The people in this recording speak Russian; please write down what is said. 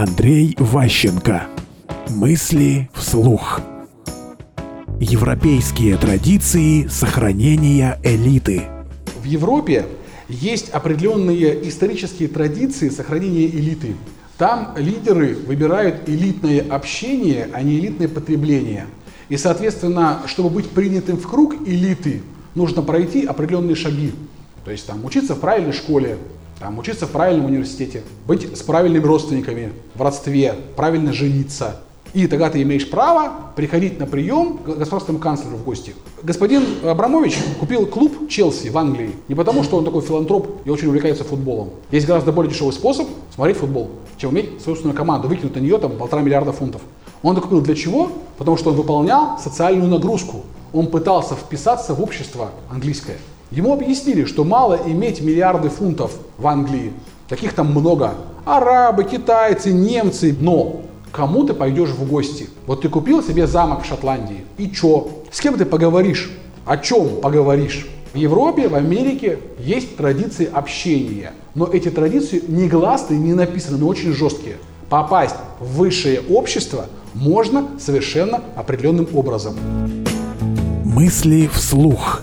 Андрей Ващенко. Мысли вслух. Европейские традиции сохранения элиты. В Европе есть определенные исторические традиции сохранения элиты. Там лидеры выбирают элитное общение, а не элитное потребление. И, соответственно, чтобы быть принятым в круг элиты, нужно пройти определенные шаги. То есть там учиться в правильной школе, там, учиться в правильном университете, быть с правильными родственниками, в родстве, правильно жениться. И тогда ты имеешь право приходить на прием к государственному канцлеру в гости. Господин Абрамович купил клуб Челси в Англии. Не потому, что он такой филантроп и очень увлекается футболом. Есть гораздо более дешевый способ смотреть футбол, чем иметь собственную команду, выкинуть на нее там полтора миллиарда фунтов. Он это купил для чего? Потому что он выполнял социальную нагрузку. Он пытался вписаться в общество английское. Ему объяснили, что мало иметь миллиарды фунтов в Англии. Таких там много. Арабы, китайцы, немцы. Но кому ты пойдешь в гости? Вот ты купил себе замок в Шотландии. И чё? С кем ты поговоришь? О чем поговоришь? В Европе, в Америке есть традиции общения. Но эти традиции негласные, не написаны, но очень жесткие. Попасть в высшее общество можно совершенно определенным образом. Мысли вслух.